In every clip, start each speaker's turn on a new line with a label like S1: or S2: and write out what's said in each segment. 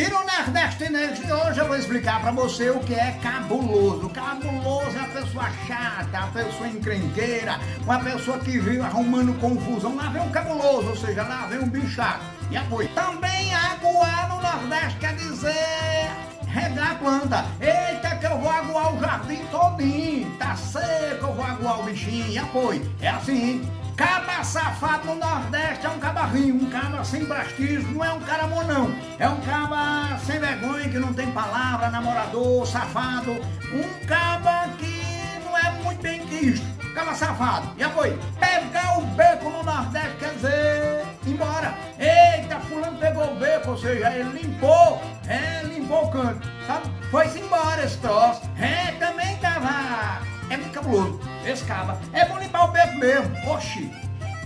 S1: E no Nordestinês de hoje eu vou explicar pra você o que é cabuloso. Cabuloso é a pessoa chata, a pessoa encrenqueira, uma pessoa que vive arrumando confusão. Lá vem um cabuloso, ou seja, lá vem um bichaco. E apoio. Também aguar no Nordeste quer dizer regar a planta. Eita, que eu vou aguar o jardim todinho. Tá seco, eu vou aguar o bichinho. E apoio. É assim. Caba safado no Nordeste é um cabarrinho, um caba sem prestígio, não é um cara bom não. É um caba sem vergonha, que não tem palavra, namorador, safado. Um caba que não é muito bem quisto. Caba safado. E apoio. Pegar o beco no Nordeste quer dizer embora. Eita, fulano pegou o beco, ou seja, ele limpou, é, limpou o canto, sabe? Foi-se embora esse troço. Caba. É bom limpar o beco mesmo. Oxi.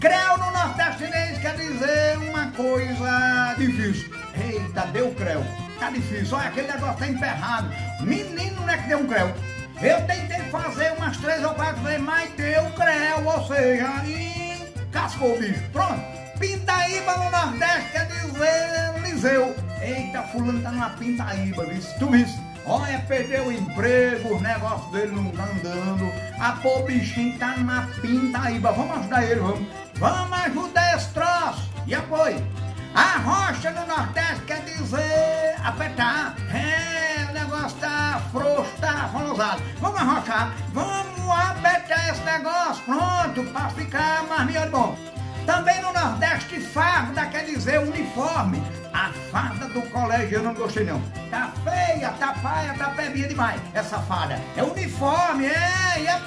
S1: Creu no nordestinês quer dizer uma coisa difícil. Eita, deu creu. Tá difícil. Olha, aquele negócio tá emperrado. Menino não é que deu um creu. Eu tentei fazer umas três ou quatro vezes, mas deu creu. Ou seja, e cascou o bicho. Pronto. Pintaíba no Nordeste quer dizer Liseu. Eita, fulano tá numa pintaíba, viu? Tu viste? Olha, perdeu o emprego, os negócios dele não tá andando. A pô bichinho tá na pintaíba. Vamos ajudar ele, vamos. Vamos ajudar esse troço. E apoio. A rocha no Nordeste quer dizer apertar. É, o negócio tá frouxo, tá falosado. Vamos arrochar. Vamos apertar esse negócio. Pronto, pra ficar mais melhor bom. Também no Nordeste, farda quer dizer uniforme. A farda do colégio eu não gostei não. Tá feia, tá paia, tá pebinha demais. Essa farda. É uniforme, é, e. É,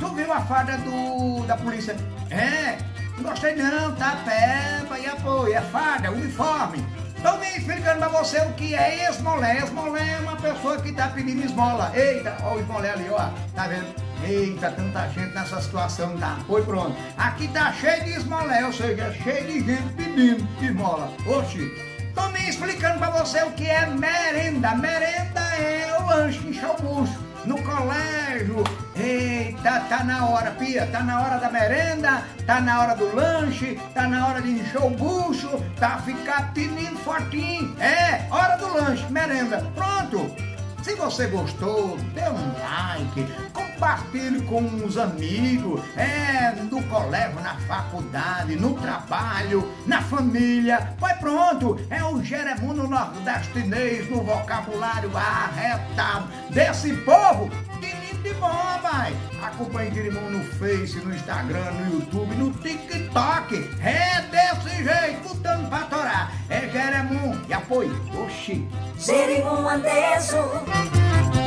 S1: tu viu a farda do da polícia? É, não gostei não, tá peba e apoio. É farda, uniforme. Estou me explicando pra você o que é esmolé. Esmolé é uma pessoa que tá pedindo esmola. Eita, ó o esmolé ali, ó. Tá vendo? Eita, tanta gente nessa situação, tá? Foi pronto. Aqui tá cheio de esmolé, ou seja, cheio de gente pedindo esmola. Oxi. Me explicando pra você o que é merenda. Merenda é o lanche, encher o bucho. No colégio, eita, tá na hora, pia, tá na hora da merenda, tá na hora do lanche, tá na hora de encher o bucho, tá ficar pedindo fortinho. É, hora do lanche, merenda. Pronto. Se você gostou, dê um like, compartilhe com os amigos, é, no colégio, na faculdade, no trabalho, na família. Foi pronto, é o Jeremundo nordestinês no vocabulário arretado desse povo de bom, vai. Acompanhe Jeremundo no Face, no Instagram, no YouTube, no TikTok. É desse jeito, botando pra torar. É Jeremundo e apoio. Oxi.
S2: Jeremundo Andejo.